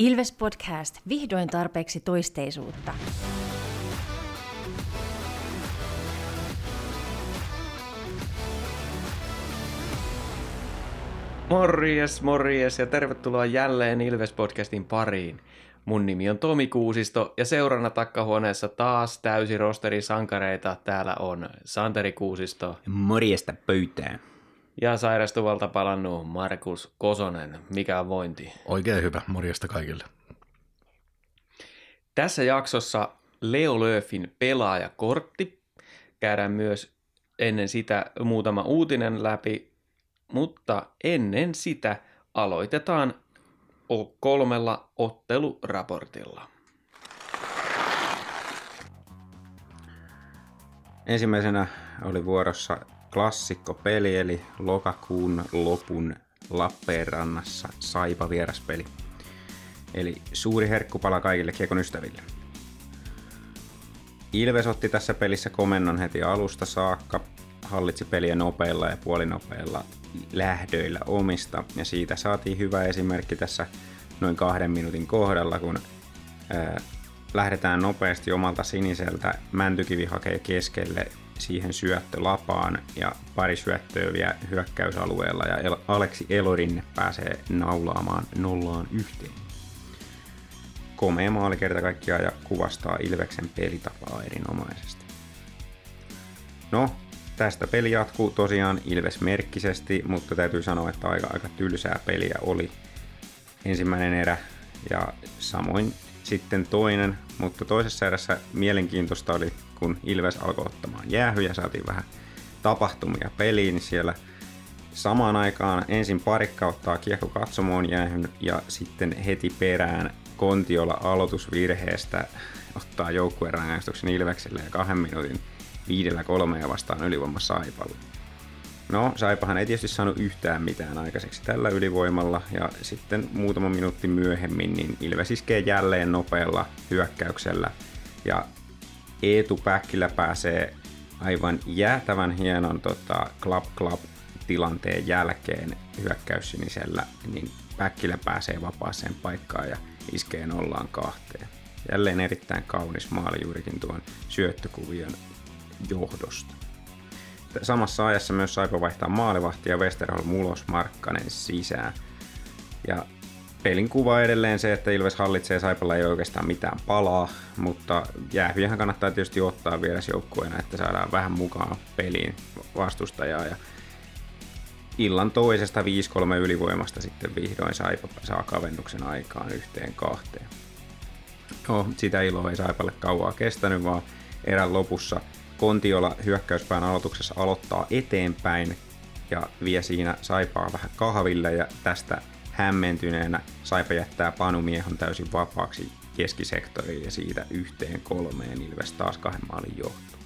Ilves Podcast, vihdoin tarpeeksi toisteisuutta. Morjes, morjes ja tervetuloa jälleen Ilves Podcastin pariin. Mun nimi on Tomi Kuusisto ja seurana takkahuoneessa taas täysi rosteri sankareita. Täällä on Santeri Kuusisto. Morjesta pöytään. Ja sairastuvalta palannut Markus Kosonen. Mikä on vointi? Oikein hyvä. Morjesta kaikille. Tässä jaksossa Leo Löfin pelaajakortti. Käydään myös ennen sitä muutama uutinen läpi, mutta ennen sitä aloitetaan kolmella otteluraportilla. Ensimmäisenä oli vuorossa klassikko-peli, eli lokakuun lopun Lappeenrannassa Saipa vieraspeli. Eli suuri herkkupala kaikille kiekon ystäville. Ilves otti tässä pelissä komennon heti alusta saakka, hallitsi peliä nopeilla ja puolinopeilla lähdöillä omista, ja siitä saatiin hyvä esimerkki tässä noin kahden minuutin kohdalla, kun ää, lähdetään nopeasti omalta siniseltä, Mäntykivi hakee keskelle siihen syöttö lapaan ja pari syöttöä vielä hyökkäysalueella ja El- Aleksi Elorinne pääsee naulaamaan nollaan yhteen. Komea maali kerta kaikkiaan ja kuvastaa Ilveksen pelitapaa erinomaisesti. No, tästä peli jatkuu tosiaan Ilves merkkisesti, mutta täytyy sanoa, että aika, aika tylsää peliä oli ensimmäinen erä ja samoin sitten toinen, mutta toisessa erässä mielenkiintoista oli, kun Ilves alkoi ottamaan jäähyjä, saatiin vähän tapahtumia peliin niin siellä samaan aikaan ensin parikka ottaa kiekko katsomoon jäähyn ja sitten heti perään Kontiola aloitusvirheestä ottaa joukkueen rangaistuksen Ilvekselle ja kahden minuutin viidellä kolmea vastaan ylivoima Saipalla. No, Saipahan ei tietysti saanut yhtään mitään aikaiseksi tällä ylivoimalla, ja sitten muutama minuutti myöhemmin niin Ilves iskee jälleen nopealla hyökkäyksellä, ja Eetu Päkkilä pääsee aivan jäätävän hienon tota, club club tilanteen jälkeen hyökkäyssinisellä, niin Päkkilä pääsee vapaaseen paikkaan ja iskee nollaan kahteen. Jälleen erittäin kaunis maali juurikin tuon syöttökuvion johdosta. Samassa ajassa myös Saipa vaihtaa maalivahti ja Westerholm ulos Markkanen sisään. Ja pelin kuva edelleen se, että Ilves hallitsee Saipalla ei oikeastaan mitään palaa, mutta jäähyjähän kannattaa tietysti ottaa vierasjoukkueena, että saadaan vähän mukaan peliin vastustajaa. Ja illan toisesta 5-3 ylivoimasta sitten vihdoin Saipa saa kavennuksen aikaan yhteen kahteen. No, sitä iloa ei Saipalle kauaa kestänyt, vaan erän lopussa Kontiola hyökkäyspään aloituksessa aloittaa eteenpäin ja vie siinä Saipaa vähän kahville ja tästä hämmentyneenä Saipa jättää Panumiehon täysin vapaaksi keskisektoriin ja siitä yhteen kolmeen Ilves taas kahden maalin johto.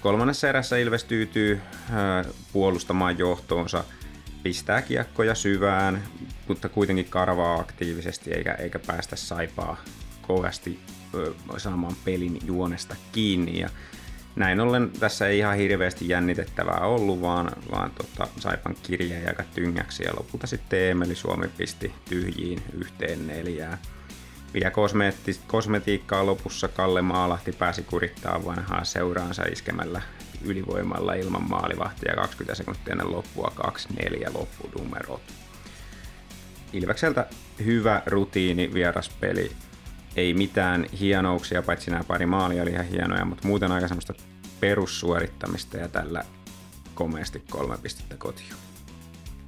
Kolmannessa erässä Ilves tyytyy puolustamaan johtoonsa, pistää kiekkoja syvään, mutta kuitenkin karvaa aktiivisesti eikä, eikä päästä Saipaa kovasti saamaan pelin juonesta kiinni. Ja näin ollen tässä ei ihan hirveästi jännitettävää ollut, vaan, vaan tota, Saipan kirja aika tyngäksi ja lopulta sitten Emeli Suomi pisti tyhjiin yhteen neljää. Vielä kosmeetti, kosmetiikkaa lopussa Kalle Maalahti pääsi kurittaa vanhaa seuraansa iskemällä ylivoimalla ilman maalivahtia 20 sekuntia ennen loppua 2-4 loppunumerot. Ilvekseltä hyvä rutiini vieraspeli ei mitään hienouksia, paitsi nämä pari maalia oli ihan hienoja, mutta muuten aika semmoista perussuorittamista ja tällä komeasti kolme pistettä kotiin.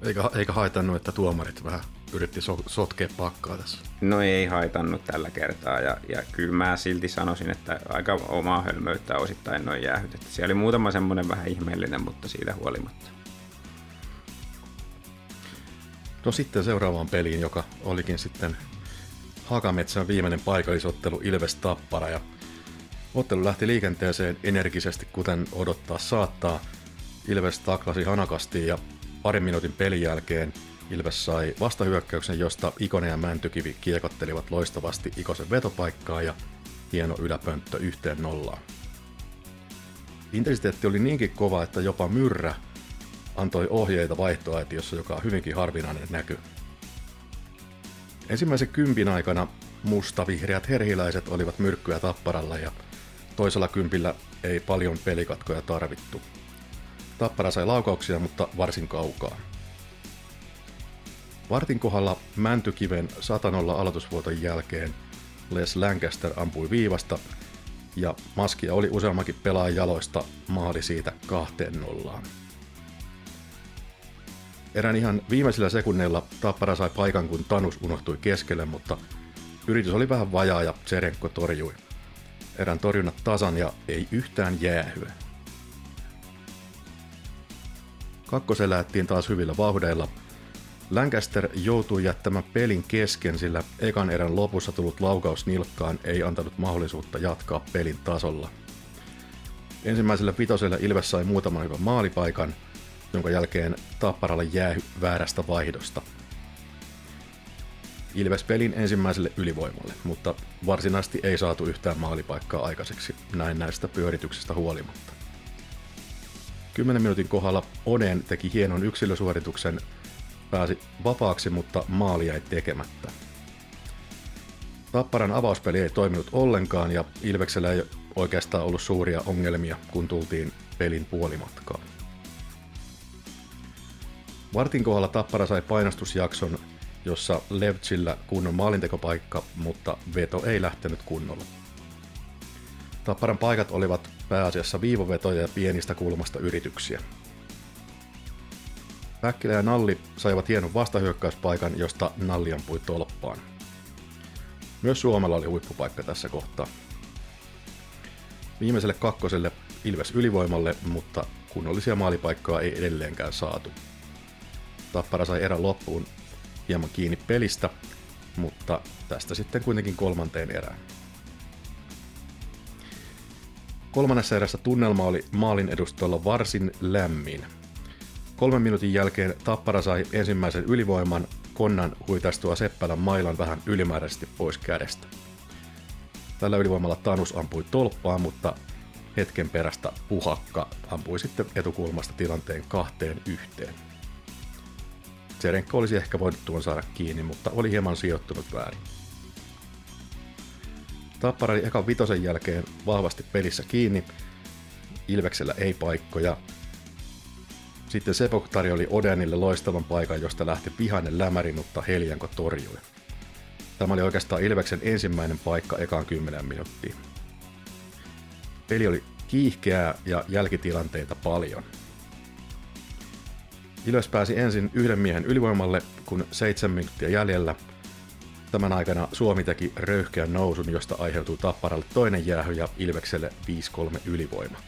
Eikä, eikä haitannut, että tuomarit vähän yritti so, sotkea pakkaa tässä? No ei haitannut tällä kertaa ja, ja kyllä mä silti sanoisin, että aika omaa hölmöyttä osittain noin jäähyt. Että siellä oli muutama semmoinen vähän ihmeellinen, mutta siitä huolimatta. No sitten seuraavaan peliin, joka olikin sitten Hakametsän viimeinen paikallisottelu Ilves Tappara ja ottelu lähti liikenteeseen energisesti kuten odottaa saattaa. Ilves taklasi hanakasti ja parin minuutin pelin jälkeen Ilves sai vastahyökkäyksen, josta Ikonen ja Mäntykivi kiekottelivat loistavasti Ikosen vetopaikkaa ja hieno yläpönttö yhteen nollaan. Intensiteetti oli niinkin kova, että jopa Myrrä antoi ohjeita vaihtoaitiossa, joka on hyvinkin harvinainen näky. Ensimmäisen kympin aikana mustavihreät herhiläiset olivat myrkkyä tapparalla ja toisella kympillä ei paljon pelikatkoja tarvittu. Tappara sai laukauksia, mutta varsin kaukaa. Vartin kohdalla Mäntykiven satanolla aloitusvuoton jälkeen Les Lancaster ampui viivasta ja maskia oli useammankin pelaajan jaloista maali siitä kahteen nollaan. Erään ihan viimeisillä sekunneilla Tappara sai paikan, kun Tanus unohtui keskelle, mutta yritys oli vähän vajaa ja Tserenko torjui. Erän torjunnat tasan ja ei yhtään jäähyä. Kakkosen lähettiin taas hyvillä vauhdeilla. Lancaster joutui jättämään pelin kesken, sillä ekan erän lopussa tullut laukaus nilkkaan ei antanut mahdollisuutta jatkaa pelin tasolla. Ensimmäisellä vitosella Ilves sai muutaman hyvän maalipaikan – jonka jälkeen Tapparalle jää väärästä vaihdosta. Ilves pelin ensimmäiselle ylivoimalle, mutta varsinaisesti ei saatu yhtään maalipaikkaa aikaiseksi näin näistä pyörityksistä huolimatta. 10 minuutin kohdalla Oden teki hienon yksilösuorituksen, pääsi vapaaksi, mutta maali jäi tekemättä. Tapparan avauspeli ei toiminut ollenkaan ja Ilveksellä ei oikeastaan ollut suuria ongelmia, kun tultiin pelin puolimatkaan. Vartin kohdalla Tappara sai painostusjakson, jossa Levtsillä kunnon maalintekopaikka, mutta veto ei lähtenyt kunnolla. Tapparan paikat olivat pääasiassa viivovetoja ja pienistä kulmasta yrityksiä. Päkkilä ja Nalli saivat hienon vastahyökkäyspaikan, josta Nalli ampui tolppaan. Myös Suomella oli huippupaikka tässä kohtaa. Viimeiselle kakkoselle Ilves ylivoimalle, mutta kunnollisia maalipaikkoja ei edelleenkään saatu. Tappara sai erän loppuun hieman kiinni pelistä, mutta tästä sitten kuitenkin kolmanteen erään. Kolmannessa erässä tunnelma oli maalin edustalla varsin lämmin. Kolmen minuutin jälkeen Tappara sai ensimmäisen ylivoiman konnan huitastua Seppälän mailan vähän ylimääräisesti pois kädestä. Tällä ylivoimalla Tanus ampui tolppaan, mutta hetken perästä Puhakka ampui sitten etukulmasta tilanteen kahteen yhteen. Tserenko olisi ehkä voinut tuon saada kiinni, mutta oli hieman sijoittunut väärin. Tappara oli ekan vitosen jälkeen vahvasti pelissä kiinni. Ilveksellä ei paikkoja. Sitten Sepok tarjoli Odenille loistavan paikan, josta lähti vihainen lämäri, mutta Heljanko torjui. Tämä oli oikeastaan Ilveksen ensimmäinen paikka ekaan 10 minuuttia. Peli oli kiihkeää ja jälkitilanteita paljon – Ilves pääsi ensin yhden miehen ylivoimalle, kun seitsemän minuuttia jäljellä. Tämän aikana Suomi teki röyhkeän nousun, josta aiheutuu Tapparalle toinen jäähy ja Ilvekselle 5-3 ylivoima.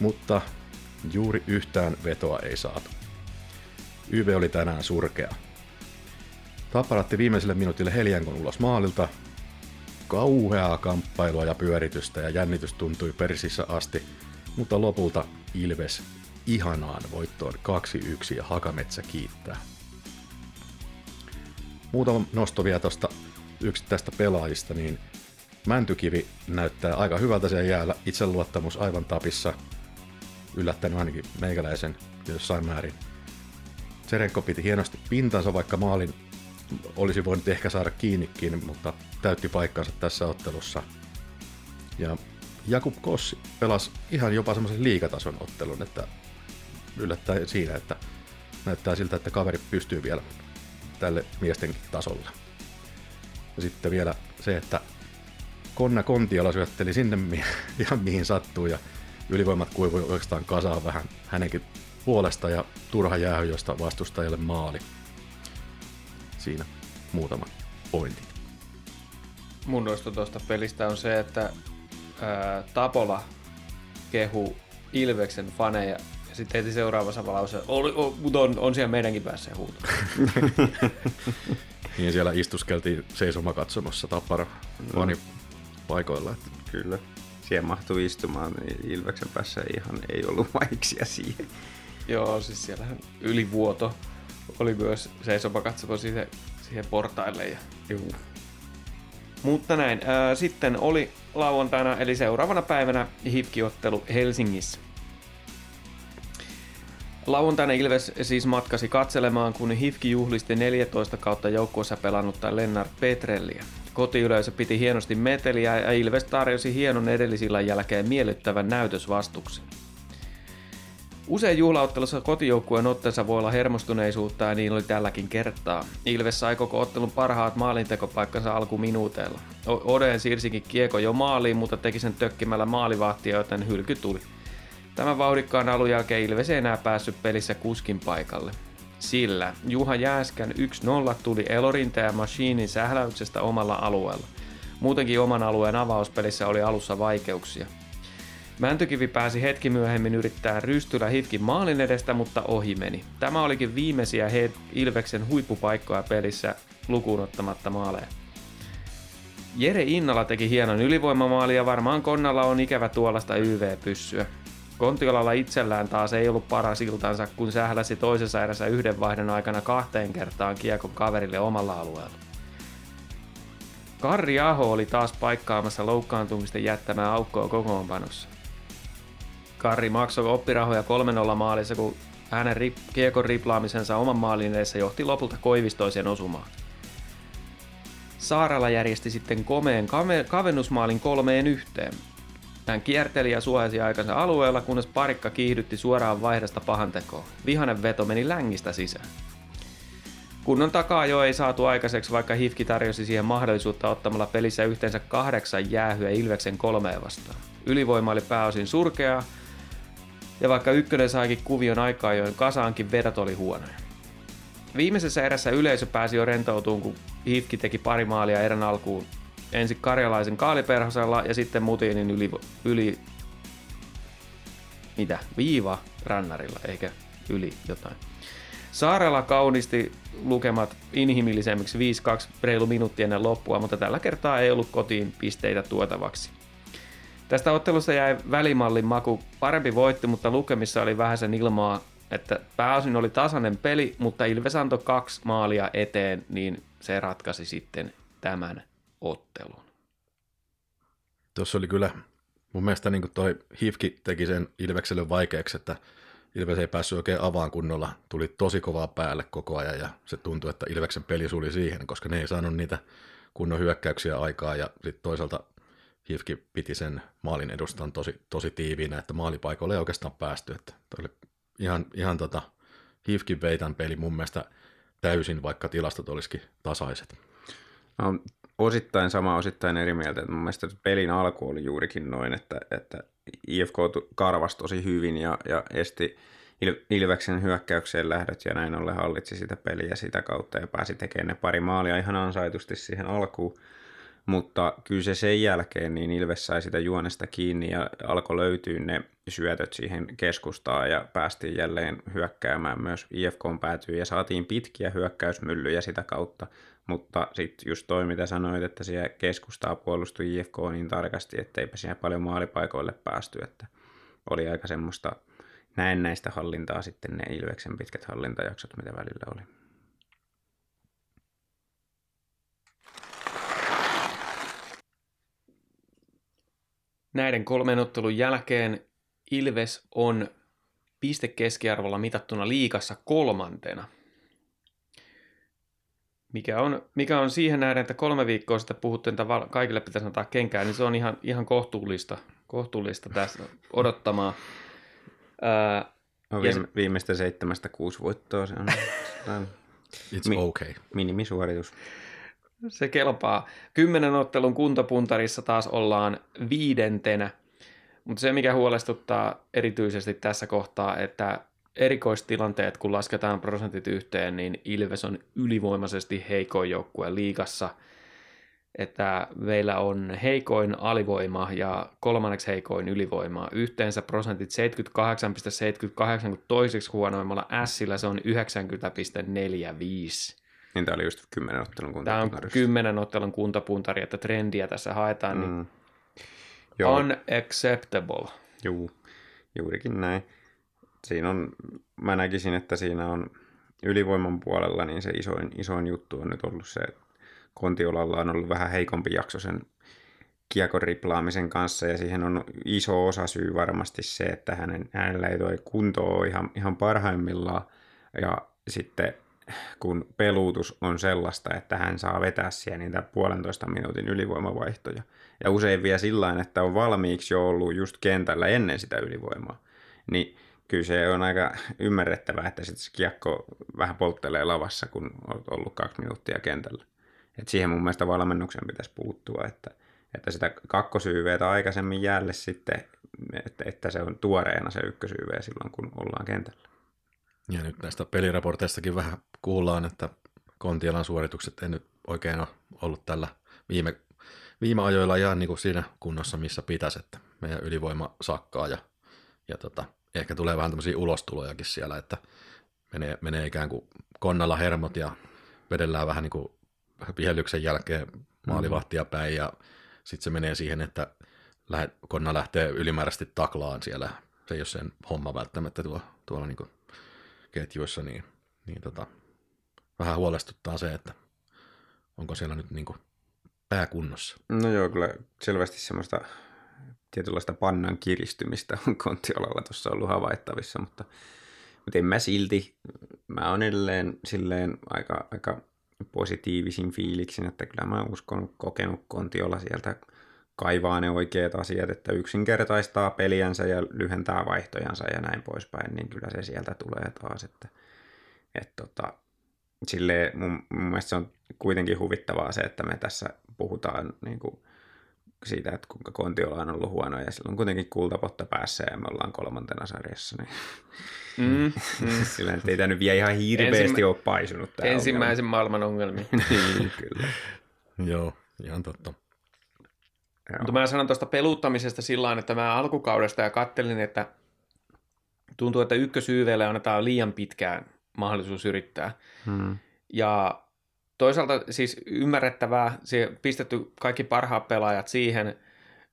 Mutta juuri yhtään vetoa ei saatu. YV oli tänään surkea. Tapparatti viimeiselle minuutille Heliankon ulos maalilta. Kauheaa kamppailua ja pyöritystä ja jännitys tuntui persissä asti, mutta lopulta Ilves ihanaan voittoon 2-1 ja Hakametsä kiittää. Muutama nosto vielä tuosta yksittäistä pelaajista, niin Mäntykivi näyttää aika hyvältä siellä jäällä, itseluottamus aivan tapissa, yllättänyt ainakin meikäläisen jossain määrin. Serenko piti hienosti pintansa, vaikka maalin olisi voinut ehkä saada kiinnikin, mutta täytti paikkansa tässä ottelussa. Ja Jakub Kossi pelasi ihan jopa semmoisen liikatason ottelun, että yllättäen siinä, että näyttää siltä, että kaveri pystyy vielä tälle miestenkin tasolle. Ja sitten vielä se, että Konna Kontiola syötteli sinne ihan mihin sattuu ja ylivoimat kuivui oikeastaan kasaan vähän hänenkin puolesta ja turha jäähy, josta vastustajalle maali. Siinä muutama pointti. Mun nosto tuosta pelistä on se, että ää, Tapola kehu Ilveksen faneja sitten heti seuraavassa on, mutta on, on siellä meidänkin päässä huuto. niin siellä istuskeltiin seisomakatsomossa tappara fani paikoilla. Että. Kyllä. Siellä mahtui istumaan, niin Ilveksen päässä ei ihan ei ollut vaiksia siihen. Joo, siis siellähän ylivuoto oli myös seisomakatsomo siihen, siihen portaille. Ja... Juu. Mutta näin. Ää, sitten oli lauantaina, eli seuraavana päivänä hifkiottelu Helsingissä. Lauantaina Ilves siis matkasi katselemaan, kun Hifki juhlisti 14 kautta joukkueessa pelannutta Lennart Petrelliä. Kotiyleisö piti hienosti meteliä ja Ilves tarjosi hienon edellisillä jälkeen miellyttävän näytösvastuksen. Usein juhlaottelussa kotijoukkueen otteessa voi olla hermostuneisuutta ja niin oli tälläkin kertaa. Ilves sai koko ottelun parhaat maalintekopaikkansa alkuminuuteilla. Oden siirsikin kieko jo maaliin, mutta teki sen tökkimällä maalivahtia, joten hylky tuli. Tämän vauhdikkaan alun jälkeen Ilves ei enää päässyt pelissä kuskin paikalle. Sillä Juha Jääskän 1-0 tuli Elorinta ja Machinin sähläyksestä omalla alueella. Muutenkin oman alueen avauspelissä oli alussa vaikeuksia. Mäntykivi pääsi hetki myöhemmin yrittää rystylä Hifkin maalin edestä, mutta ohi meni. Tämä olikin viimeisiä he Ilveksen huippupaikkoja pelissä lukuun ottamatta maaleja. Jere Innala teki hienon ylivoimamaali ja varmaan Konnalla on ikävä tuollaista YV-pyssyä. Kontiolalla itsellään taas ei ollut paras iltansa, kun sähläsi toisessa erässä yhden vaihdon aikana kahteen kertaan kiekon kaverille omalla alueella. Karri Aho oli taas paikkaamassa loukkaantumisten jättämää aukkoa kokoonpanossa. Karri maksoi oppirahoja 3-0 maalissa, kun hänen rip, kiekon riplaamisensa oman maalin edessä johti lopulta koivistoisen osumaan. Saarala järjesti sitten komeen kavennusmaalin kolmeen yhteen. Hän kierteli ja suojasi aikansa alueella, kunnes parikka kiihdytti suoraan vaihdasta pahantekoon. Vihanen veto meni längistä sisään. Kunnon takaa jo ei saatu aikaiseksi, vaikka Hifki tarjosi siihen mahdollisuutta ottamalla pelissä yhteensä kahdeksan jäähyä Ilveksen kolmeen vastaan. Ylivoima oli pääosin surkeaa, ja vaikka ykkönen saikin kuvion aikaa, join kasaankin vedot oli huonoja. Viimeisessä erässä yleisö pääsi jo rentoutuun, kun Hifki teki pari maalia erän alkuun. Ensin karjalaisen kaaliperhosella ja sitten Mutinin yli, yli mitä? Viiva rannarilla, eikä yli jotain. Saarella kaunisti lukemat inhimillisemmiksi 5-2 reilu minuutti ennen loppua, mutta tällä kertaa ei ollut kotiin pisteitä tuotavaksi. Tästä ottelusta jäi välimallin maku. Parempi voitti, mutta lukemissa oli vähän sen ilmaa, että pääosin oli tasainen peli, mutta Ilves antoi kaksi maalia eteen, niin se ratkaisi sitten tämän ottelun. Tuossa oli kyllä, mun mielestä niin toi Hifki teki sen Ilvekselle vaikeaksi, että Ilves ei päässyt oikein avaan kunnolla, tuli tosi kovaa päälle koko ajan ja se tuntui, että Ilveksen peli suli siihen, koska ne ei saanut niitä kunnon hyökkäyksiä aikaa ja sitten toisaalta Hifki piti sen maalin edustan tosi, tosi tiiviinä, että maalipaikoille ei oikeastaan päästy. Että oli ihan, ihan tota, Hifkin veitän peli mun mielestä täysin, vaikka tilastot olisikin tasaiset. No, osittain sama, osittain eri mieltä. Mun mielestä pelin alku oli juurikin noin, että, että IFK karvasi tosi hyvin ja, ja esti Ilveksen hyökkäykseen lähdöt ja näin ollen hallitsi sitä peliä sitä kautta ja pääsi tekemään ne pari maalia ihan ansaitusti siihen alkuun. Mutta kyllä se sen jälkeen niin Ilves sai sitä juonesta kiinni ja alkoi löytyä ne syötöt siihen keskustaan ja päästiin jälleen hyökkäämään. Myös IFK päätyy ja saatiin pitkiä hyökkäysmyllyjä sitä kautta, mutta sitten just toi mitä sanoit, että siellä keskustaa puolustui IFK niin tarkasti, etteipä siinä paljon maalipaikoille päästy, että oli aika semmoista näennäistä hallintaa sitten ne Ilveksen pitkät hallintajaksot, mitä välillä oli. Näiden kolmen ottelun jälkeen Ilves on pistekeskiarvolla mitattuna liikassa kolmantena. Mikä on, mikä on siihen nähden, että kolme viikkoa sitten puhuttiin, että kaikille pitäisi antaa kenkään, niin se on ihan, ihan kohtuullista, kohtuullista tässä odottamaan. Ää, no, viime, se, viimeistä seitsemästä kuusi voittoa se on. It's mi, okay. Minimisuoritus. Se kelpaa. Kymmenen ottelun kuntopuntarissa taas ollaan viidentenä, mutta se mikä huolestuttaa erityisesti tässä kohtaa, että erikoistilanteet, kun lasketaan prosentit yhteen, niin Ilves on ylivoimaisesti heikoin joukkue liigassa. Että meillä on heikoin alivoima ja kolmanneksi heikoin ylivoima. Yhteensä prosentit 78,78, kun toiseksi huonoimmalla Sillä se on 90,45. Niin tämä oli just kymmenen ottelun kuntapuntari. Tämä on kymmenen ottelun kuntapuntari, että trendiä tässä haetaan, niin mm. Joo. unacceptable. Juu, juurikin näin. Siinä on, mä näkisin, että siinä on ylivoiman puolella, niin se isoin, isoin juttu on nyt ollut se, Kontiolalla on ollut vähän heikompi jakso sen kiekon riplaamisen kanssa ja siihen on iso osa syy varmasti se, että hänen, hänellä ei tuo kunto ole ihan, ihan parhaimmillaan ja sitten kun peluutus on sellaista, että hän saa vetää siellä niitä puolentoista minuutin ylivoimavaihtoja. Ja usein vielä sillä että on valmiiksi jo ollut just kentällä ennen sitä ylivoimaa. Niin kyllä se on aika ymmärrettävää, että sitten se kiekko vähän polttelee lavassa, kun on ollut kaksi minuuttia kentällä. Et siihen mun mielestä valmennuksen pitäisi puuttua, että, että sitä kakkosyyveetä aikaisemmin jäälle sitten, että, että se on tuoreena se ykkösyyveä silloin, kun ollaan kentällä. Ja nyt näistä peliraporteistakin vähän kuullaan, että Kontiolan suoritukset ei nyt oikein ole ollut tällä viime, viime ajoilla ihan niin kuin siinä kunnossa, missä pitäisi, että meidän ylivoima sakkaa ja, ja tota, ehkä tulee vähän tämmöisiä ulostulojakin siellä, että menee, menee ikään kuin konnalla hermot ja vedellään vähän niin kuin vihellyksen jälkeen maalivahtia päin ja sitten se menee siihen, että konna lähtee ylimääräisesti taklaan siellä. Se ei ole sen homma välttämättä tuo, tuolla niin kuin ketjuissa, niin, niin tota, vähän huolestuttaa se, että onko siellä nyt niin kuin pääkunnossa. No joo, kyllä selvästi semmoista tietynlaista pannan kiristymistä on Kontiolalla tuossa ollut havaittavissa, mutta, mutta en mä silti, mä oon edelleen silleen aika, aika positiivisin fiiliksin, että kyllä mä uskon kokenut Kontiolla sieltä kaivaa ne oikeat asiat, että yksinkertaistaa peliänsä ja lyhentää vaihtojansa ja näin poispäin, niin kyllä se sieltä tulee taas. Että, että tota, silleen mun, mun mielestä se on kuitenkin huvittavaa se, että me tässä puhutaan niin kuin siitä, että kuinka Kontiola on ollut huono ja sillä on kuitenkin kultapotta päässä ja me ollaan kolmantena sarjassa. Niin mm, mm. sillä ei tämä nyt vielä ihan hirveästi Ensimmä... ole paisunut. Tämä Ensimmäisen ongelma. maailman ongelmia. niin, kyllä. Joo, ihan totta. Mutta mä sanon tuosta peluuttamisesta sillä että mä alkukaudesta ja kattelin, että tuntuu, että ykkösyyveelle annetaan liian pitkään mahdollisuus yrittää. Hmm. Ja toisaalta siis ymmärrettävää, se pistetty kaikki parhaat pelaajat siihen,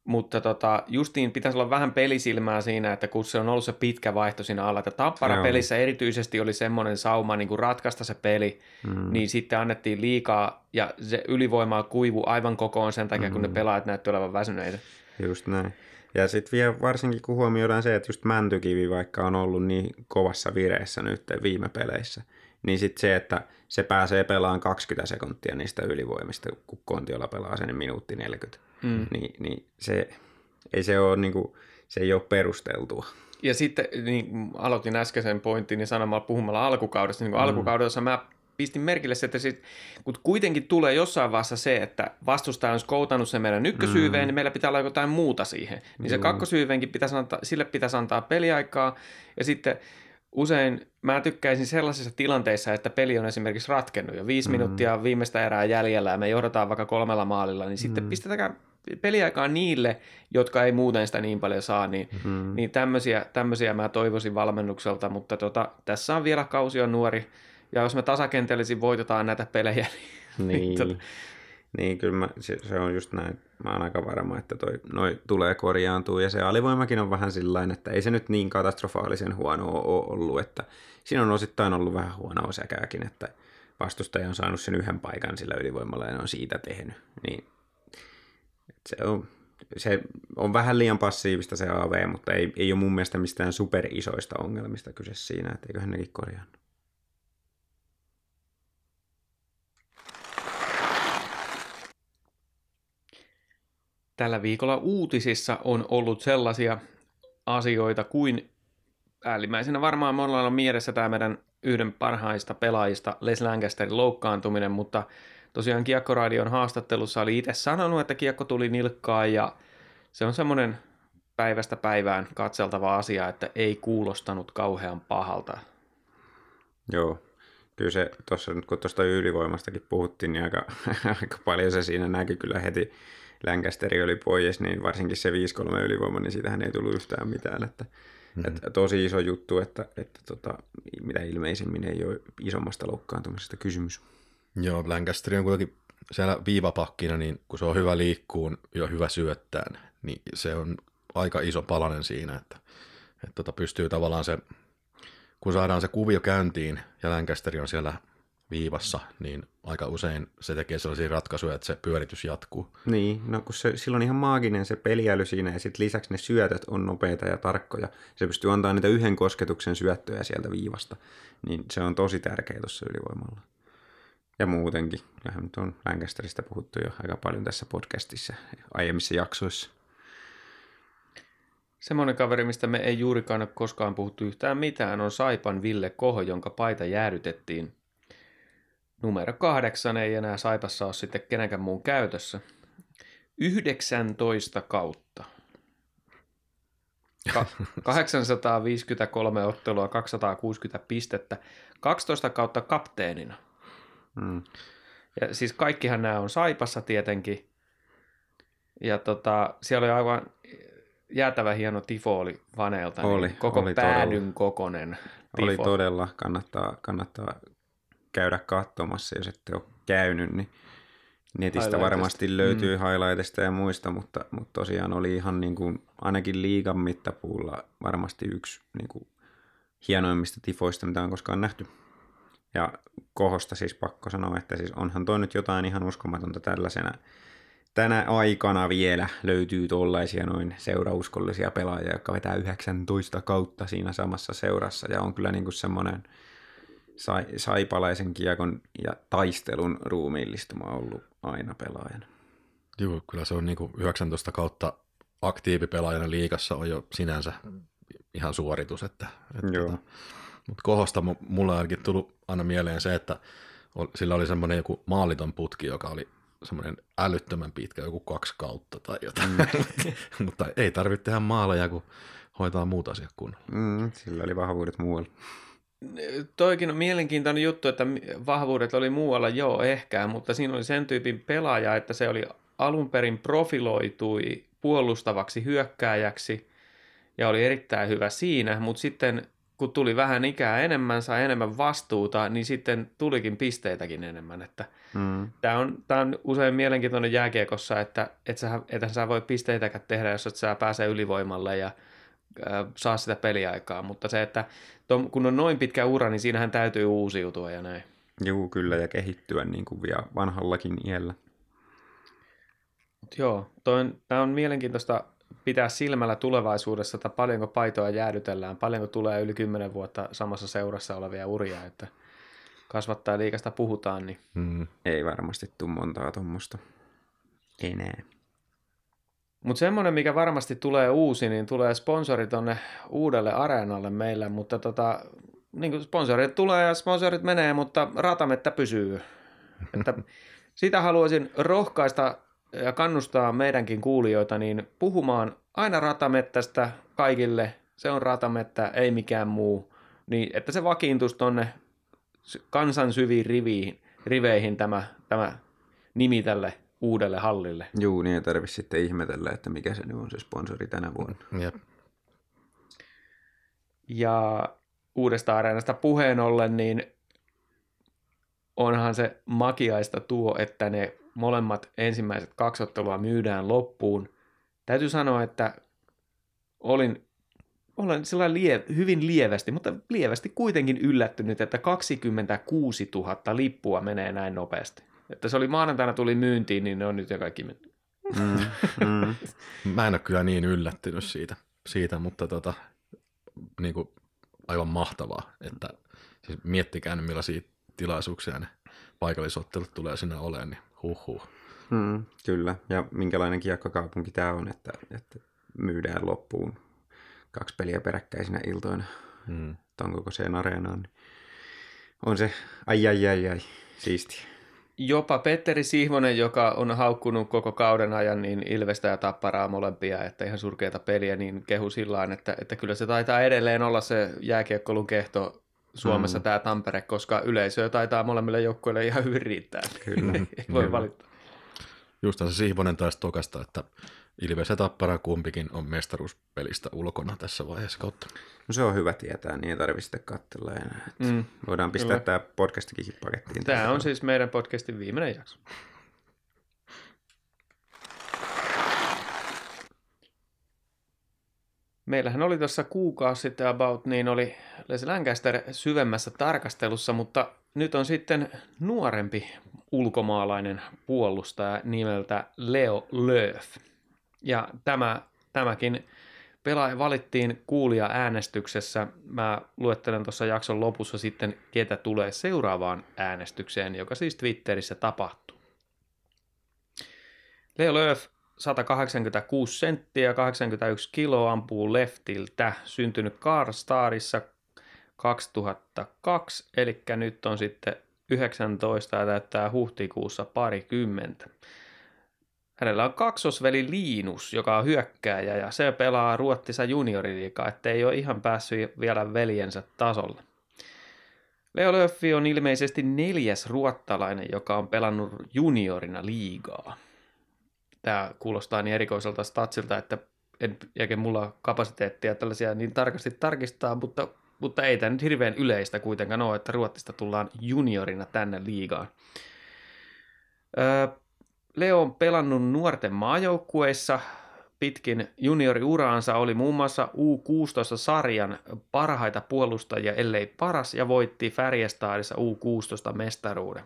mutta tota, justiin pitäisi olla vähän pelisilmää siinä, että kun se on ollut se pitkä vaihto siinä alla, että Tappara-pelissä erityisesti oli semmoinen sauma niin kuin ratkaista se peli, mm. niin sitten annettiin liikaa ja se ylivoimaa kuivu aivan kokoon sen takia, mm. kun ne mm. pelaajat näytti olevan väsyneitä. Just näin. Ja sitten vielä varsinkin kun huomioidaan se, että just Mäntykivi vaikka on ollut niin kovassa vireessä nyt viime peleissä, niin sitten se, että se pääsee pelaamaan 20 sekuntia niistä ylivoimista, kun Kontiola pelaa sen minuutti 40, mm. niin, niin se, ei se, ole, niin kuin, se ei ole perusteltua. Ja sitten niin aloitin äskeisen pointin niin sanomalla puhumalla alkukaudesta. Niin mm. alkukaudessa mä pistin merkille se, että sit, kun kuitenkin tulee jossain vaiheessa se, että vastustaja on skoutannut sen meidän ykkösyyveen, mm. niin meillä pitää olla jotain muuta siihen. Niin se kakkosyyveenkin pitäisi antaa, sille pitäisi antaa peliaikaa. Ja sitten usein mä tykkäisin sellaisissa tilanteissa, että peli on esimerkiksi ratkennut jo viisi mm. minuuttia viimeistä erää jäljellä ja me johdataan vaikka kolmella maalilla, niin mm. sitten pistetään peliaikaa niille, jotka ei muuten sitä niin paljon saa, niin, mm. niin tämmöisiä, tämmöisiä mä toivoisin valmennukselta, mutta tota, tässä on vielä kausi on nuori, ja jos me tasakentellisin voitetaan näitä pelejä, niin, niin. tota... niin kyllä mä, se, se, on just näin. Mä oon aika varma, että toi, noi tulee korjaantua, ja se alivoimakin on vähän sillain, että ei se nyt niin katastrofaalisen huono ole ollut, että siinä on osittain ollut vähän huonoa säkääkin, että vastustaja on saanut sen yhden paikan sillä ylivoimalla ja ne on siitä tehnyt, niin se on, se on vähän liian passiivista se AV, mutta ei, ei ole mun mielestä mistään superisoista ongelmista kyse siinä, että eiköhän nekin korjaa. Tällä viikolla uutisissa on ollut sellaisia asioita kuin ällimmäisenä varmaan monella on mielessä tämä meidän yhden parhaista pelaajista Les Lancasterin loukkaantuminen, mutta tosiaan Kiekkoradion haastattelussa oli itse sanonut, että kiekko tuli nilkkaan ja se on semmoinen päivästä päivään katseltava asia, että ei kuulostanut kauhean pahalta. Joo, kyllä se tuossa nyt kun tuosta ylivoimastakin puhuttiin, niin aika, aika paljon se siinä näkyy kyllä heti. Länkasteri oli pois, niin varsinkin se 5-3 ylivoima, niin siitähän ei tullut yhtään mitään. Että, mm-hmm. että tosi iso juttu, että, että tota, mitä ilmeisemmin ei ole isommasta loukkaantumisesta kysymys. Joo, Lancaster on kuitenkin siellä viivapakkina, niin kun se on hyvä liikkuun ja hyvä syöttään, niin se on aika iso palanen siinä, että, että tota pystyy tavallaan se, kun saadaan se kuvio käyntiin ja Lancaster on siellä viivassa, niin aika usein se tekee sellaisia ratkaisuja, että se pyöritys jatkuu. Niin, no kun se, silloin ihan maaginen se peliäly siinä ja sitten lisäksi ne syötöt on nopeita ja tarkkoja. Se pystyy antaa niitä yhden kosketuksen syöttöjä sieltä viivasta. Niin se on tosi tärkeä tuossa ylivoimalla. Ja muutenkin. Kyllähän nyt on Lancasterista puhuttu jo aika paljon tässä podcastissa aiemmissa jaksoissa. Semmoinen kaveri, mistä me ei juurikaan ole koskaan puhuttu yhtään mitään, on Saipan Ville Koho, jonka paita jäädytettiin. Numero kahdeksan ei enää Saipassa ole sitten kenenkään muun käytössä. 19 kautta. Ka- 853 ottelua, 260 pistettä, 12 kautta kapteenina. Mm. Ja siis kaikkihan nämä on Saipassa tietenkin. Ja tota, siellä oli aivan jäätävä hieno tifo oli Vaneelta. Oli, niin koko oli päädyn todella. kokonen tifo. Oli todella, kannattaa, kannattaa käydä katsomassa, jos ette ole käynyt, niin netistä varmasti löytyy mm. highlightista ja muista, mutta, mutta tosiaan oli ihan niin kuin, ainakin liigan mittapuulla varmasti yksi niin kuin, hienoimmista tifoista, mitä on koskaan nähty. Ja kohosta siis pakko sanoa, että siis onhan toi nyt jotain ihan uskomatonta tällaisena. Tänä aikana vielä löytyy tuollaisia noin seurauskollisia pelaajia, jotka vetää 19 kautta siinä samassa seurassa ja on kyllä niin kuin semmoinen sai, saipalaisen kiekon ja taistelun ruumiillistuma ollut aina pelaajana. Joo, kyllä se on niin kuin 19 kautta aktiivipelaajana liikassa on jo sinänsä ihan suoritus. Että, että Joo. tota, mutta kohosta mu- mulla on ainakin tullut aina mieleen se, että sillä oli semmoinen joku maaliton putki, joka oli semmoinen älyttömän pitkä, joku kaksi kautta tai jotain. Mm. mutta ei tarvitse tehdä maaleja, kun hoitaa muut asiat kunnolla. Mm, sillä oli vahvuudet muualla. Toikin on mielenkiintoinen juttu, että vahvuudet oli muualla, joo ehkä, mutta siinä oli sen tyypin pelaaja, että se oli alun perin profiloitui puolustavaksi hyökkääjäksi ja oli erittäin hyvä siinä, mutta sitten kun tuli vähän ikää enemmän, sai enemmän vastuuta, niin sitten tulikin pisteitäkin enemmän. Että Mm. tämä, on, tämä on usein mielenkiintoinen jääkiekossa, että et sä, et sä voi pisteitäkään tehdä, jos et sä pääse ylivoimalle ja saa sitä peliaikaa. Mutta se, että tom, kun on noin pitkä ura, niin siinähän täytyy uusiutua ja näin. Juu, kyllä, ja kehittyä niin kuin vielä vanhallakin iällä. Mut joo, tämä on mielenkiintoista pitää silmällä tulevaisuudessa, että paljonko paitoa jäädytellään, paljonko tulee yli 10 vuotta samassa seurassa olevia uria, että kasvattaa liikasta puhutaan, niin Mm. Ei varmasti tule montaa tuommoista enää. Mutta semmoinen, mikä varmasti tulee uusi, niin tulee sponsori tonne uudelle areenalle meille, mutta tota, niin kuin sponsorit tulee ja sponsorit menee, mutta ratamettä pysyy. Että sitä haluaisin rohkaista ja kannustaa meidänkin kuulijoita niin puhumaan aina ratamettästä kaikille. Se on ratamettä, ei mikään muu. Niin, että se vakiintuisi tonne sy- kansan syviin riviin, riveihin tämä, tämä nimi tälle uudelle hallille. Juu, niin ei tarvitse sitten ihmetellä, että mikä se nyt on se sponsori tänä vuonna. Jep. Ja uudesta areenasta puheen ollen, niin onhan se makiaista tuo, että ne molemmat ensimmäiset kaksi ottelua myydään loppuun. Täytyy sanoa, että olin, olen sillä lie, hyvin lievästi, mutta lievästi kuitenkin yllättynyt, että 26 000 lippua menee näin nopeasti. Että se oli maanantaina tuli myyntiin, niin ne on nyt jo kaikki mennyt. Mm, mm. Mä en ole kyllä niin yllättynyt siitä, siitä mutta tota, niin kuin aivan mahtavaa, että siis miettikää nyt millaisia tilaisuuksia ne paikallisottelut tulee sinne olemaan, niin huhhuh. Mm, kyllä, ja minkälainen kiekkokaupunki tämä on, että, että myydään loppuun kaksi peliä peräkkäisinä iltoina Mm. ton kokoiseen areenaan. Niin on se ai ai ai ai, siistiä. Jopa Petteri Sihvonen, joka on haukkunut koko kauden ajan niin Ilvestä ja Tapparaa molempia, että ihan surkeita peliä, niin kehu sillä lailla, että, että kyllä se taitaa edelleen olla se jääkiekkoilun kehto Suomessa mm. tämä Tampere, koska yleisöä taitaa molemmille joukkueille ihan hyvin riittää. Kyllä. Ei voi Kyllä. valittaa. Justhan se Sihvonen taisi tokasta, että Ilves ja Tappara kumpikin on mestaruuspelistä ulkona tässä vaiheessa kautta. No se on hyvä tietää, niin ei tarvitse sitten katsella enää. Mm. Mm. Voidaan pistää Kyllä. tämä podcastikin pakettiin. Tämä on siis meidän podcastin viimeinen jakso. Meillähän oli tuossa kuukausi sitten about, niin oli Les Lancaster syvemmässä tarkastelussa, mutta nyt on sitten nuorempi ulkomaalainen puolustaja nimeltä Leo Lööf. Ja tämä, tämäkin pelaaja valittiin kuulia äänestyksessä. Mä luettelen tuossa jakson lopussa sitten, ketä tulee seuraavaan äänestykseen, joka siis Twitterissä tapahtuu. Leo Lööf 186 senttiä, 81 kiloa ampuu leftiltä, syntynyt Karstarissa 2002, eli nyt on sitten 19 ja täyttää huhtikuussa parikymmentä. Hänellä on kaksosveli Liinus, joka on hyökkääjä ja se pelaa Ruottissa junioriliikaa, ettei ole ihan päässyt vielä veljensä tasolle. Leo Löffi on ilmeisesti neljäs ruottalainen, joka on pelannut juniorina liigaa. Tämä kuulostaa niin erikoiselta statsilta, että en eikä mulla kapasiteettia tällaisia niin tarkasti tarkistaa, mutta, mutta ei tämä nyt hirveän yleistä kuitenkaan ole, että Ruotsista tullaan juniorina tänne liigaan. Öö, Leo on pelannut nuorten maajoukkueissa pitkin junioriuraansa, oli muun muassa U16-sarjan parhaita puolustajia, ellei paras, ja voitti Färjestadissa U16-mestaruuden.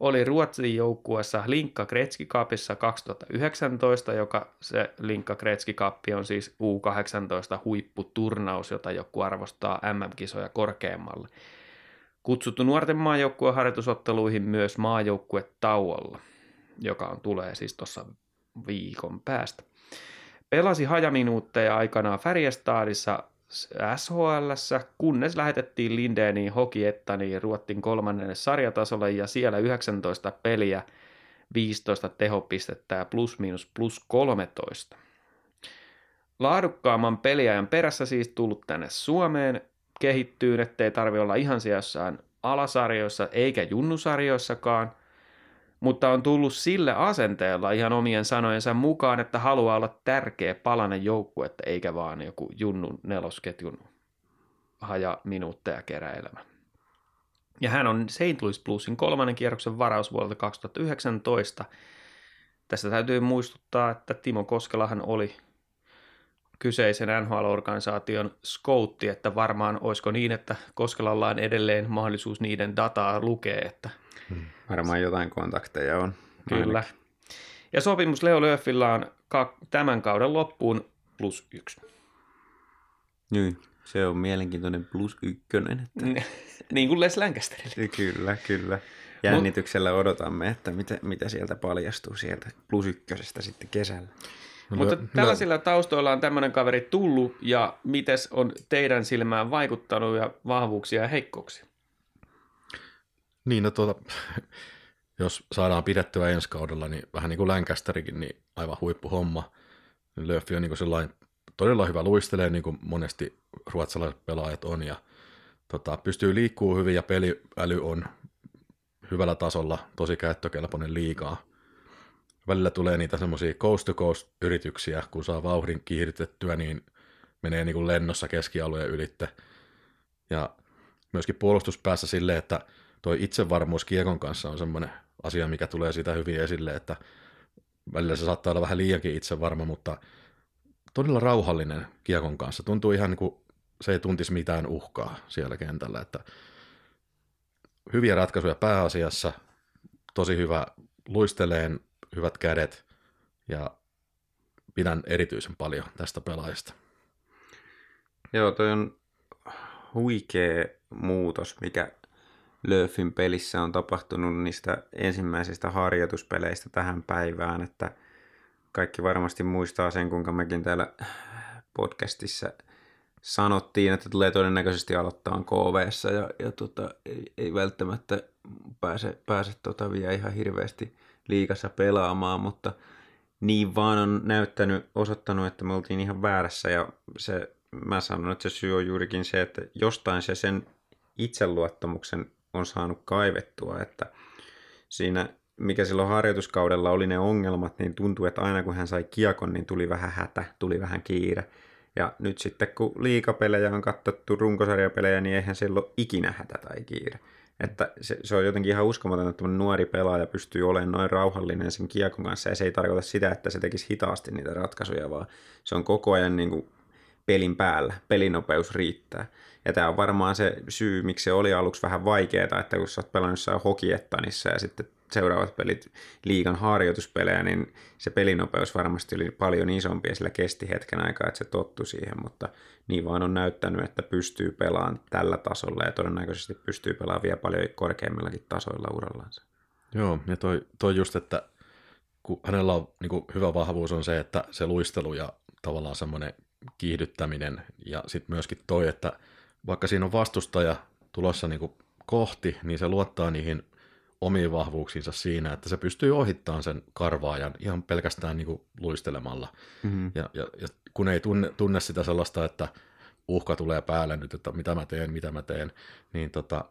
Oli Ruotsin joukkueessa Linkka Kretski Cupissa 2019, joka se Linkka Kretski Cup on siis U18 huipputurnaus, jota joku arvostaa MM-kisoja korkeammalle. Kutsuttu nuorten maajoukkueen harjoitusotteluihin myös maajoukkue tauolla joka on, tulee siis tuossa viikon päästä. Pelasi hajaminuutteja aikanaan Färjestadissa SHL, kunnes lähetettiin Lindeniin Hokiettaniin Ruottin kolmannelle sarjatasolle ja siellä 19 peliä, 15 tehopistettä ja plus miinus plus 13. Laadukkaamman peliajan perässä siis tullut tänne Suomeen kehittyyn, ettei tarvi olla ihan siellä jossain alasarjoissa eikä junnusarjoissakaan – mutta on tullut sille asenteella ihan omien sanojensa mukaan, että haluaa olla tärkeä palanen joukkuetta, eikä vaan joku junnun nelosketjun haja minuutteja keräilemä. Ja hän on St. Louis Bluesin kolmannen kierroksen varaus vuodelta 2019. Tästä täytyy muistuttaa, että Timo Koskelahan oli kyseisen NHL-organisaation scoutti, että varmaan olisiko niin, että Koskelalla on edelleen mahdollisuus niiden dataa lukea, että Hmm. Varmaan jotain kontakteja on. Kyllä. Ainakin. Ja sopimus Leo Lööfillä on tämän kauden loppuun plus yksi. Niin, se on mielenkiintoinen plus ykkönen. Että... niin kuin Les Lancasterille. Kyllä, kyllä. Jännityksellä odotamme, että mitä, mitä sieltä paljastuu sieltä plus ykkösestä sitten kesällä. No, Mutta tällaisilla taustoilla on tämmöinen kaveri tullut ja mites on teidän silmään vaikuttanut ja vahvuuksia ja heikkouksia? Niin, no tuota, jos saadaan pidettyä ensi kaudella, niin vähän niin kuin Lancasterikin, niin aivan huippuhomma. Löffi on niin sellainen todella hyvä luistelee, niin kuin monesti ruotsalaiset pelaajat on, ja tota, pystyy liikkuu hyvin, ja peliäly on hyvällä tasolla, tosi käyttökelpoinen liikaa. Välillä tulee niitä semmoisia coast to coast yrityksiä, kun saa vauhdin kiihdytettyä, niin menee niin kuin lennossa keskialueen ylitte. Ja myöskin puolustuspäässä silleen, että toi itsevarmuus kiekon kanssa on semmoinen asia, mikä tulee siitä hyvin esille, että välillä se saattaa olla vähän liiankin itsevarma, mutta todella rauhallinen kiekon kanssa. Tuntuu ihan niin kuin se ei tuntisi mitään uhkaa siellä kentällä, että hyviä ratkaisuja pääasiassa, tosi hyvä luisteleen, hyvät kädet ja pidän erityisen paljon tästä pelaajasta. Joo, toi on huikea muutos, mikä Löfin pelissä on tapahtunut niistä ensimmäisistä harjoituspeleistä tähän päivään, että kaikki varmasti muistaa sen, kuinka mekin täällä podcastissa sanottiin, että tulee todennäköisesti aloittaa kv ja, ja tota, ei, ei, välttämättä pääse, pääse tota vielä ihan hirveästi liikassa pelaamaan, mutta niin vaan on näyttänyt, osoittanut, että me oltiin ihan väärässä ja se, mä sanon, että se syy on juurikin se, että jostain se sen itseluottamuksen on saanut kaivettua, että siinä mikä silloin harjoituskaudella oli ne ongelmat, niin tuntui, että aina kun hän sai kiekon, niin tuli vähän hätä, tuli vähän kiire. Ja nyt sitten kun liikapelejä on katsottu, runkosarjapelejä, niin eihän siellä ole ikinä hätä tai kiire. Että se, se on jotenkin ihan uskomaton, että nuori pelaaja pystyy olemaan noin rauhallinen sen kiekon kanssa, ja se ei tarkoita sitä, että se tekisi hitaasti niitä ratkaisuja, vaan se on koko ajan niin kuin pelin päällä, pelinopeus riittää. Ja tämä on varmaan se syy, miksi se oli aluksi vähän vaikeaa, että kun sä oot pelannut jossain Hokiettanissa ja sitten seuraavat pelit liigan harjoituspelejä, niin se pelinopeus varmasti oli paljon isompi ja sillä kesti hetken aikaa, että se tottu siihen, mutta niin vaan on näyttänyt, että pystyy pelaamaan tällä tasolla ja todennäköisesti pystyy pelaamaan vielä paljon korkeammillakin tasoilla urallansa. Joo, ja toi, toi just, että kun hänellä on niin kuin hyvä vahvuus on se, että se luistelu ja tavallaan semmoinen kiihdyttäminen ja sitten myöskin toi, että vaikka siinä on vastustaja tulossa niin kuin kohti, niin se luottaa niihin omiin vahvuuksiinsa siinä, että se pystyy ohittamaan sen karvaajan ihan pelkästään niin kuin luistelemalla. Mm-hmm. Ja, ja, ja kun ei tunne, tunne sitä sellaista, että uhka tulee päälle nyt, että mitä mä teen, mitä mä teen, niin tota,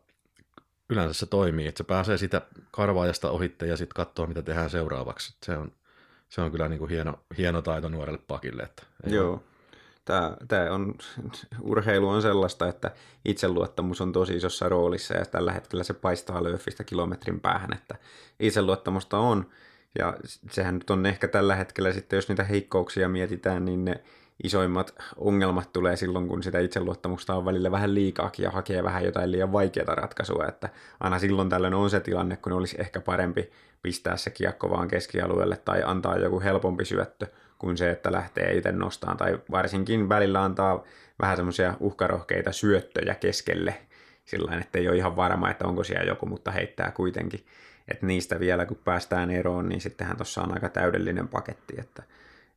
yleensä se toimii, että se pääsee sitä karvaajasta ohitte ja sitten katsoo, mitä tehdään seuraavaksi. Se on, se on kyllä niin kuin hieno, hieno taito nuorelle pakille. Että Joo. Ole tämä, tämä on, urheilu on sellaista, että itseluottamus on tosi isossa roolissa ja tällä hetkellä se paistaa löyfistä kilometrin päähän, että itseluottamusta on. Ja sehän nyt on ehkä tällä hetkellä sitten, jos niitä heikkouksia mietitään, niin ne isoimmat ongelmat tulee silloin, kun sitä itseluottamusta on välillä vähän liikaakin ja hakee vähän jotain liian vaikeaa ratkaisua, että aina silloin tällöin on se tilanne, kun olisi ehkä parempi pistää se kiekko vaan keskialueelle tai antaa joku helpompi syöttö, kuin se, että lähtee itse nostamaan, tai varsinkin välillä antaa vähän semmoisia uhkarohkeita syöttöjä keskelle, sillä että ei ole ihan varma, että onko siellä joku, mutta heittää kuitenkin. Että niistä vielä kun päästään eroon, niin sittenhän tuossa on aika täydellinen paketti, että,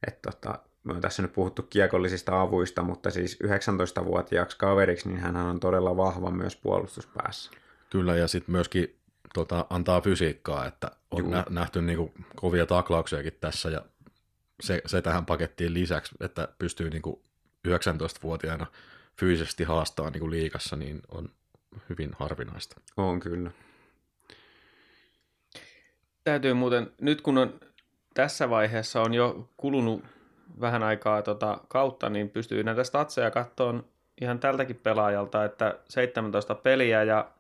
että tota, me on tässä nyt puhuttu kiekollisista avuista, mutta siis 19-vuotiaaksi kaveriksi, niin hän on todella vahva myös puolustuspäässä. Kyllä, ja sitten myöskin tota, antaa fysiikkaa, että on Juu. nähty niinku kovia taklauksiakin tässä, ja se, se tähän pakettiin lisäksi, että pystyy niin kuin 19-vuotiaana fyysisesti haastaa niin kuin liikassa, niin on hyvin harvinaista. On kyllä. Täytyy muuten, nyt kun on tässä vaiheessa on jo kulunut vähän aikaa tota kautta, niin pystyy näitä statseja katsoa ihan tältäkin pelaajalta, että 17 peliä ja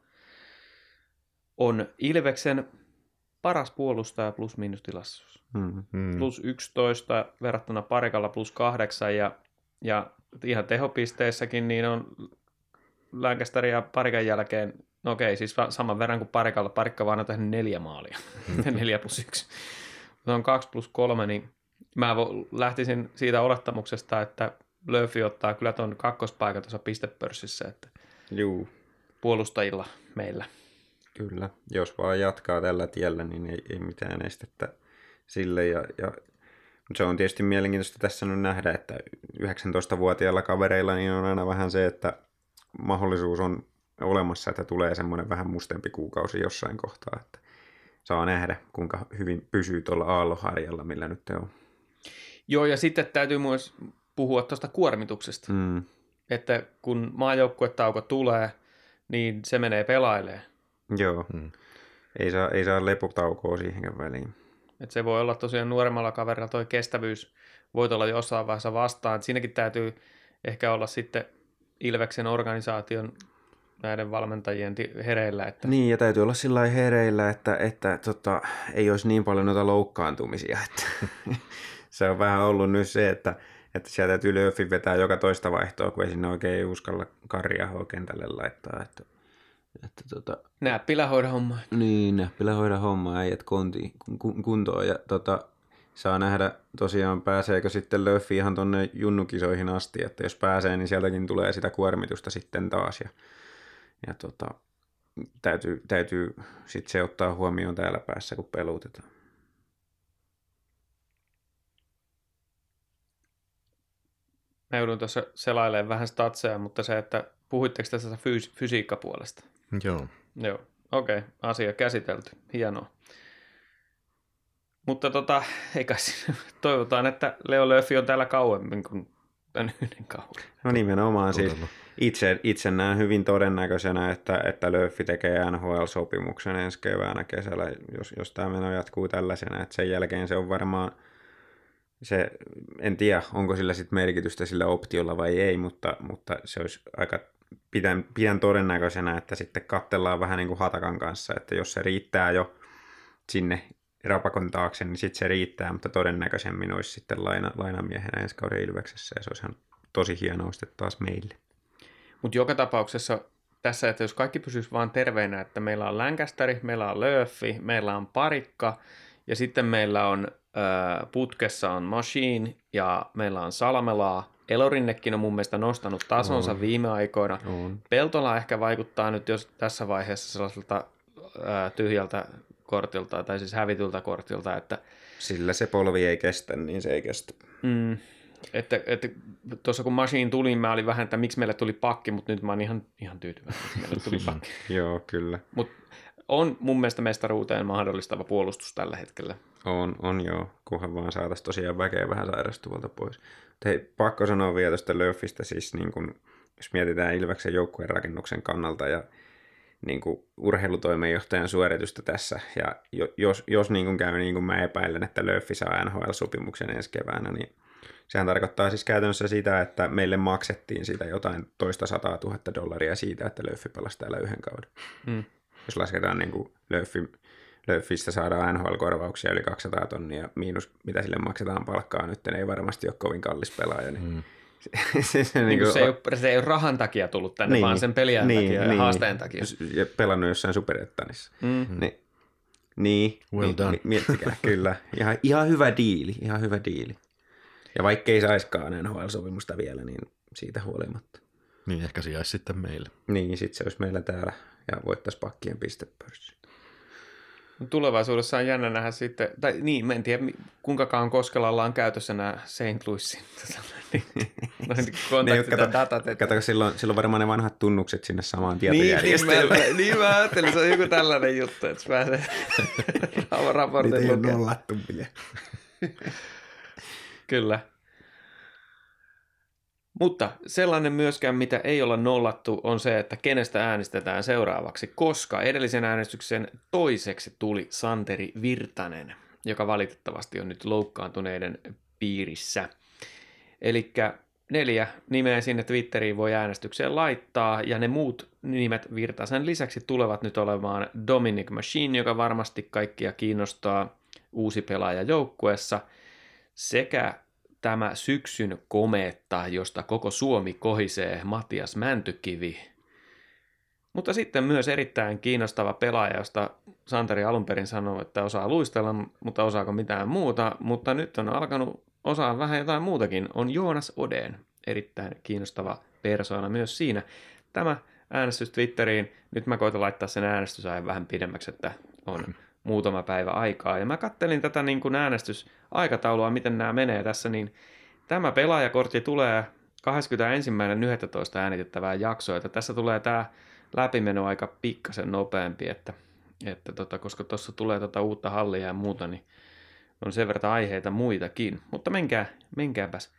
on Ilveksen paras puolustaja plus miinus tilastossa. Mm. Plus 11 verrattuna parikalla plus 8 ja, ja ihan tehopisteissäkin niin on Lancaster ja parikan jälkeen, no okei, siis saman verran kuin parikalla, parikka vaan on tehnyt neljä maalia, neljä plus yksi. Se on kaksi plus kolme, niin mä lähtisin siitä olettamuksesta, että Löfi ottaa kyllä tuon kakkospaikan tuossa pistepörssissä, että Juu. puolustajilla meillä. Kyllä, jos vaan jatkaa tällä tiellä, niin ei, ei mitään estettä sille. Ja, ja, se on tietysti mielenkiintoista tässä nyt nähdä, että 19-vuotiailla kavereilla niin on aina vähän se, että mahdollisuus on olemassa, että tulee semmoinen vähän mustempi kuukausi jossain kohtaa, että saa nähdä, kuinka hyvin pysyy tuolla aalloharjalla, millä nyt on. Joo, ja sitten täytyy myös puhua tuosta kuormituksesta. Mm. Että kun maajoukkuetauko tulee, niin se menee pelailemaan. Joo. Mm. Ei saa, ei saa leputaukoa siihen väliin. Et se voi olla tosiaan nuoremmalla kaverilla toi kestävyys voi olla jossain vaiheessa vastaan. Et siinäkin täytyy ehkä olla sitten Ilveksen organisaation näiden valmentajien hereillä. Että... Niin, ja täytyy olla sillä hereillä, että, että tota, ei olisi niin paljon noita loukkaantumisia. Että se on vähän ollut nyt se, että, että sieltä täytyy vetää joka toista vaihtoa, kun ei sinne oikein ei uskalla karjaa kentälle laittaa. Että että tota, näppilä hoida hommaa. Niin, näppilä hoida hommaa, äijät konti, kuntoon. Ja tota, saa nähdä tosiaan pääseekö sitten Löffi ihan tonne junnukisoihin asti, että jos pääsee, niin sieltäkin tulee sitä kuormitusta sitten taas. Ja, ja tota, täytyy, täytyy sitten se ottaa huomioon täällä päässä, kun pelutetaan. Mä joudun tuossa selailemaan vähän statseja, mutta se, että puhuitteko tästä fyys- fysiikkapuolesta? Joo. Joo, okei, okay. asia käsitelty, hienoa. Mutta tota, eikä toivotaan, että Leo Löfi on täällä kauemmin kuin tämän yhden kauden. No nimenomaan siis itse, itse näen hyvin todennäköisenä, että, että Löfi tekee NHL-sopimuksen ensi keväänä kesällä, jos, jos tämä meno jatkuu tällaisena, että sen jälkeen se on varmaan se, en tiedä, onko sillä sitten merkitystä sillä optiolla vai ei, mutta, mutta se olisi aika pidän, pidän todennäköisenä, että sitten kattellaan vähän niin kuin Hatakan kanssa, että jos se riittää jo sinne rapakon taakse, niin sitten se riittää, mutta todennäköisemmin olisi sitten laina, lainamiehenä ensi kauden Ilveksessä, ja se olisi ihan tosi hieno taas meille. Mutta joka tapauksessa tässä, että jos kaikki pysyisi vaan terveenä, että meillä on Lancaster, meillä on Löffi, meillä on Parikka ja sitten meillä on äh, putkessa on Machine ja meillä on Salmelaa. Elorinnekin on mun mielestä nostanut tasonsa on. viime aikoina. On. Peltola ehkä vaikuttaa nyt jos tässä vaiheessa sellaiselta äh, tyhjältä kortilta, tai siis hävityltä kortilta, että... Sillä se polvi ei kestä, niin se ei kestä. Mm, että, että tuossa kun Machine tuli, mä olin vähän, että miksi meille tuli pakki, mutta nyt mä oon ihan, ihan tyytyväinen, että meille tuli pakki. Joo, kyllä. Mut on mun mielestä mestaruuteen mahdollistava puolustus tällä hetkellä. On, on joo, kunhan vaan saataisiin tosiaan väkeä vähän sairastuvalta pois. Hei, pakko sanoa vielä tuosta Löffistä, siis niin kun, jos mietitään Ilveksen joukkueen rakennuksen kannalta ja niin kuin urheilutoimenjohtajan suoritusta tässä. Ja jos, jos niin kuin käy niin kuin mä epäilen, että Löffi saa NHL-sopimuksen ensi keväänä, niin sehän tarkoittaa siis käytännössä sitä, että meille maksettiin siitä jotain toista sataa tuhatta dollaria siitä, että Löffi pelasi täällä yhden kauden. Mm. Jos lasketaan niin kuin Löffi, Löffistä saadaan NHL-korvauksia yli 200 tonnia, miinus mitä sille maksetaan palkkaa nyt, ei varmasti ole kovin kallis pelaaja, niin mm se, se, niin kuin, se, ei ole, se ei ole rahan takia tullut tänne, niin, vaan sen pelien niin, takia niin, ja haasteen takia. Ja pelannut jossain superettanissa. Mm-hmm. Niin, niin, well niin, done. Niin, miettikää, kyllä. Ihan, ihan hyvä diili, ihan hyvä diili. Ja vaikka ei saiskaan NHL-sopimusta vielä, niin siitä huolimatta. Niin, ehkä se jäisi sitten meille. Niin, sitten se olisi meillä täällä ja voittaisi pakkien pistepörssi. Tulevaisuudessa on jännä nähdä sitten, tai niin, en tiedä kuinka kauan Koskelalla on käytössä nämä St. Louisin kontaktit kato, ja datat. Että... Kato, silloin, silloin varmaan ne vanhat tunnukset sinne samaan tietojärjestelmään. Niin, niin, mä, niin mä ajattelin, se on joku tällainen juttu, että se pääsee raportin Niitä ei ole nollattu vielä. Kyllä. Mutta sellainen myöskään, mitä ei olla nollattu, on se, että kenestä äänestetään seuraavaksi, koska edellisen äänestyksen toiseksi tuli Santeri Virtanen, joka valitettavasti on nyt loukkaantuneiden piirissä. Eli neljä nimeä sinne Twitteriin voi äänestykseen laittaa, ja ne muut nimet Virtasen lisäksi tulevat nyt olemaan Dominic Machine, joka varmasti kaikkia kiinnostaa uusi pelaaja joukkueessa, sekä tämä syksyn komeetta, josta koko Suomi kohisee Matias Mäntykivi. Mutta sitten myös erittäin kiinnostava pelaaja, josta Santeri alun perin sanoi, että osaa luistella, mutta osaako mitään muuta, mutta nyt on alkanut osaa vähän jotain muutakin, on Joonas Oden. Erittäin kiinnostava persoona myös siinä. Tämä äänestys Twitteriin, nyt mä koitan laittaa sen äänestysajan vähän pidemmäksi, että on muutama päivä aikaa. Ja mä kattelin tätä niin kuin äänestysaikataulua, miten nämä menee tässä, niin tämä pelaajakortti tulee 21.11. äänitettävää jaksoa, että tässä tulee tämä läpimeno aika pikkasen nopeampi, että, että tota, koska tuossa tulee tota uutta hallia ja muuta, niin on sen verran aiheita muitakin. Mutta menkää, menkääpäs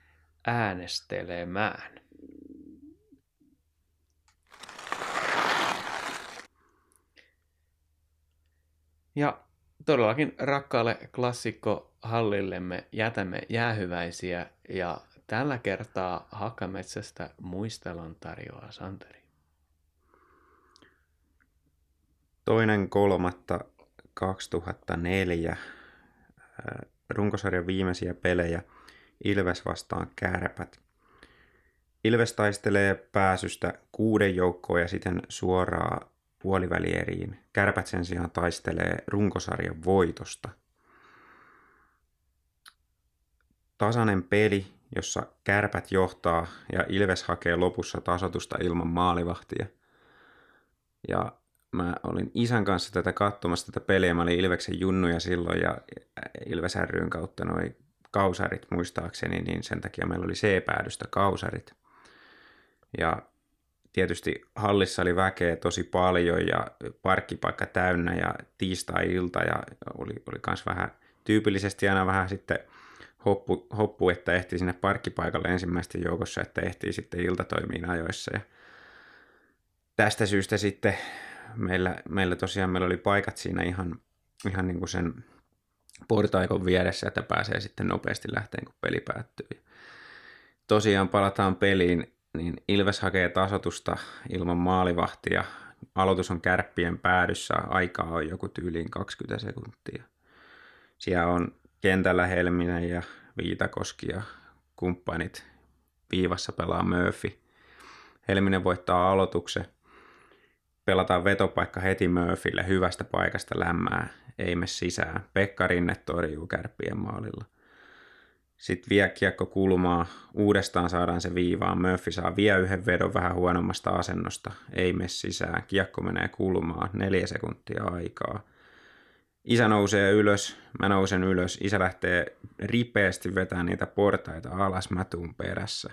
äänestelemään. Ja todellakin rakkaalle klassikkohallillemme jätämme jäähyväisiä ja tällä kertaa Hakametsästä muistelon tarjoaa Santeri. Toinen kolmatta 2004 runkosarjan viimeisiä pelejä Ilves vastaan kärpät. Ilves taistelee pääsystä kuuden joukkoon ja siten suoraan puolivälieriin. Kärpät sen sijaan taistelee runkosarjan voitosta. Tasainen peli, jossa kärpät johtaa ja Ilves hakee lopussa tasotusta ilman maalivahtia. Ja mä olin isän kanssa tätä katsomassa tätä peliä. Mä olin Ilveksen junnuja silloin ja Ilves ryn kautta noi kausarit muistaakseni, niin sen takia meillä oli C-päädystä kausarit. Ja tietysti hallissa oli väkeä tosi paljon ja parkkipaikka täynnä ja tiistai-ilta ja oli, oli kans vähän tyypillisesti aina vähän sitten hoppu, hoppu, että ehtii sinne parkkipaikalle ensimmäisten joukossa, että ehtii sitten iltatoimiin ajoissa ja tästä syystä sitten meillä, meillä tosiaan meillä oli paikat siinä ihan, ihan niin kuin sen portaikon vieressä, että pääsee sitten nopeasti lähteen, kun peli päättyy. Tosiaan palataan peliin niin Ilves hakee tasotusta ilman maalivahtia. Aloitus on kärppien päädyssä, aikaa on joku tyyliin 20 sekuntia. Siellä on kentällä Helminen ja Viitakoski ja kumppanit viivassa pelaa Murphy. Helminen voittaa aloituksen. Pelataan vetopaikka heti Murphylle hyvästä paikasta lämmää. Ei me sisään. Pekka Rinne torjuu kärppien maalilla. Sitten vie kiekko kulmaa, uudestaan saadaan se viivaan. Murphy saa vie yhden vedon vähän huonommasta asennosta, ei mene sisään. Kiekko menee kulmaan, neljä sekuntia aikaa. Isä nousee ylös, mä nousen ylös. Isä lähtee ripeästi vetämään niitä portaita alas, mä tuun perässä.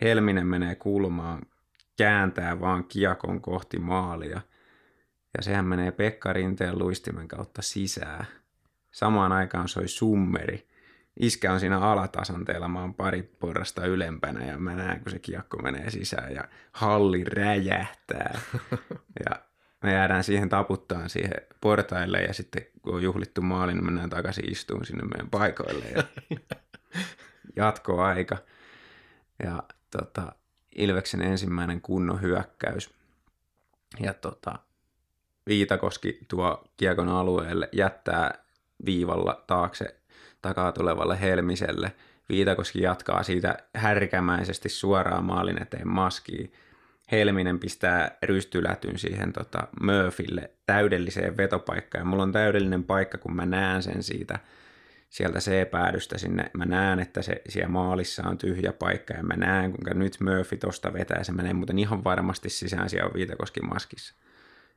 Helminen menee kulmaan, kääntää vaan kiekon kohti maalia. Ja sehän menee Pekka Rinteen luistimen kautta sisään. Samaan aikaan soi summeri iskä on siinä alatasanteella, mä oon pari porrasta ylempänä ja mä näen, kun se kiekko menee sisään ja halli räjähtää. ja me jäädään siihen taputtaan siihen portaille ja sitten kun on juhlittu maali, niin mennään takaisin istuun sinne meidän paikoille ja jatkoaika. Ja tota, Ilveksen ensimmäinen kunnon hyökkäys. Ja tota, Viitakoski tuo kiekon alueelle jättää viivalla taakse takaa tulevalle Helmiselle. Viitakoski jatkaa siitä härkämäisesti suoraan maalin eteen maskiin. Helminen pistää rystylätyn siihen tota, Murphylle täydelliseen vetopaikkaan. Mulla on täydellinen paikka, kun mä näen sen siitä sieltä C-päädystä sinne. Mä näen, että se siellä maalissa on tyhjä paikka ja mä näen, kuinka nyt Murphy tosta vetää. Se menee muuten ihan varmasti sisään siellä Viitakoski maskissa.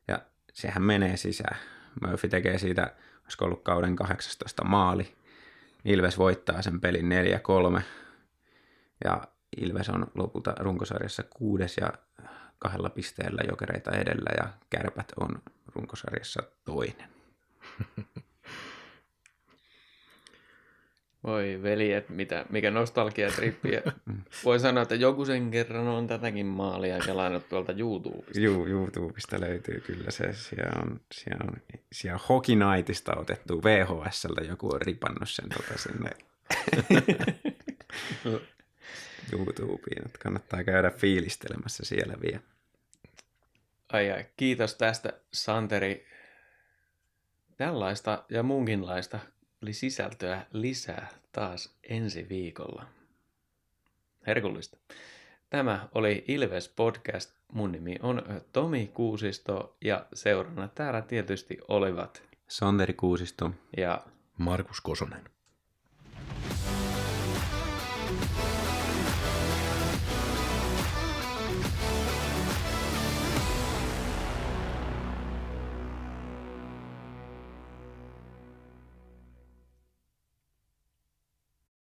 Ja sehän menee sisään. Murphy tekee siitä, olisiko ollut kauden 18 maali. Ilves voittaa sen pelin 4-3 ja Ilves on lopulta runkosarjassa kuudes ja kahdella pisteellä jokereita edellä ja kärpät on runkosarjassa toinen. Voi veli, että mitä, mikä nostalgiatrippi. Voi sanoa, että joku sen kerran on tätäkin maalia kelannut tuolta YouTubesta. Juu, YouTubesta löytyy kyllä se. Siellä on, siellä on siellä Hockey Nightista otettu VHSltä joku on ripannut sen tota sinne YouTubeen. Että kannattaa käydä fiilistelemässä siellä vielä. Ai ai, kiitos tästä Santeri. Tällaista ja muunkinlaista oli sisältöä lisää taas ensi viikolla. Herkullista. Tämä oli Ilves Podcast. Mun nimi on Tomi Kuusisto ja seurana täällä tietysti olivat Santeri Kuusisto ja Markus Kosonen.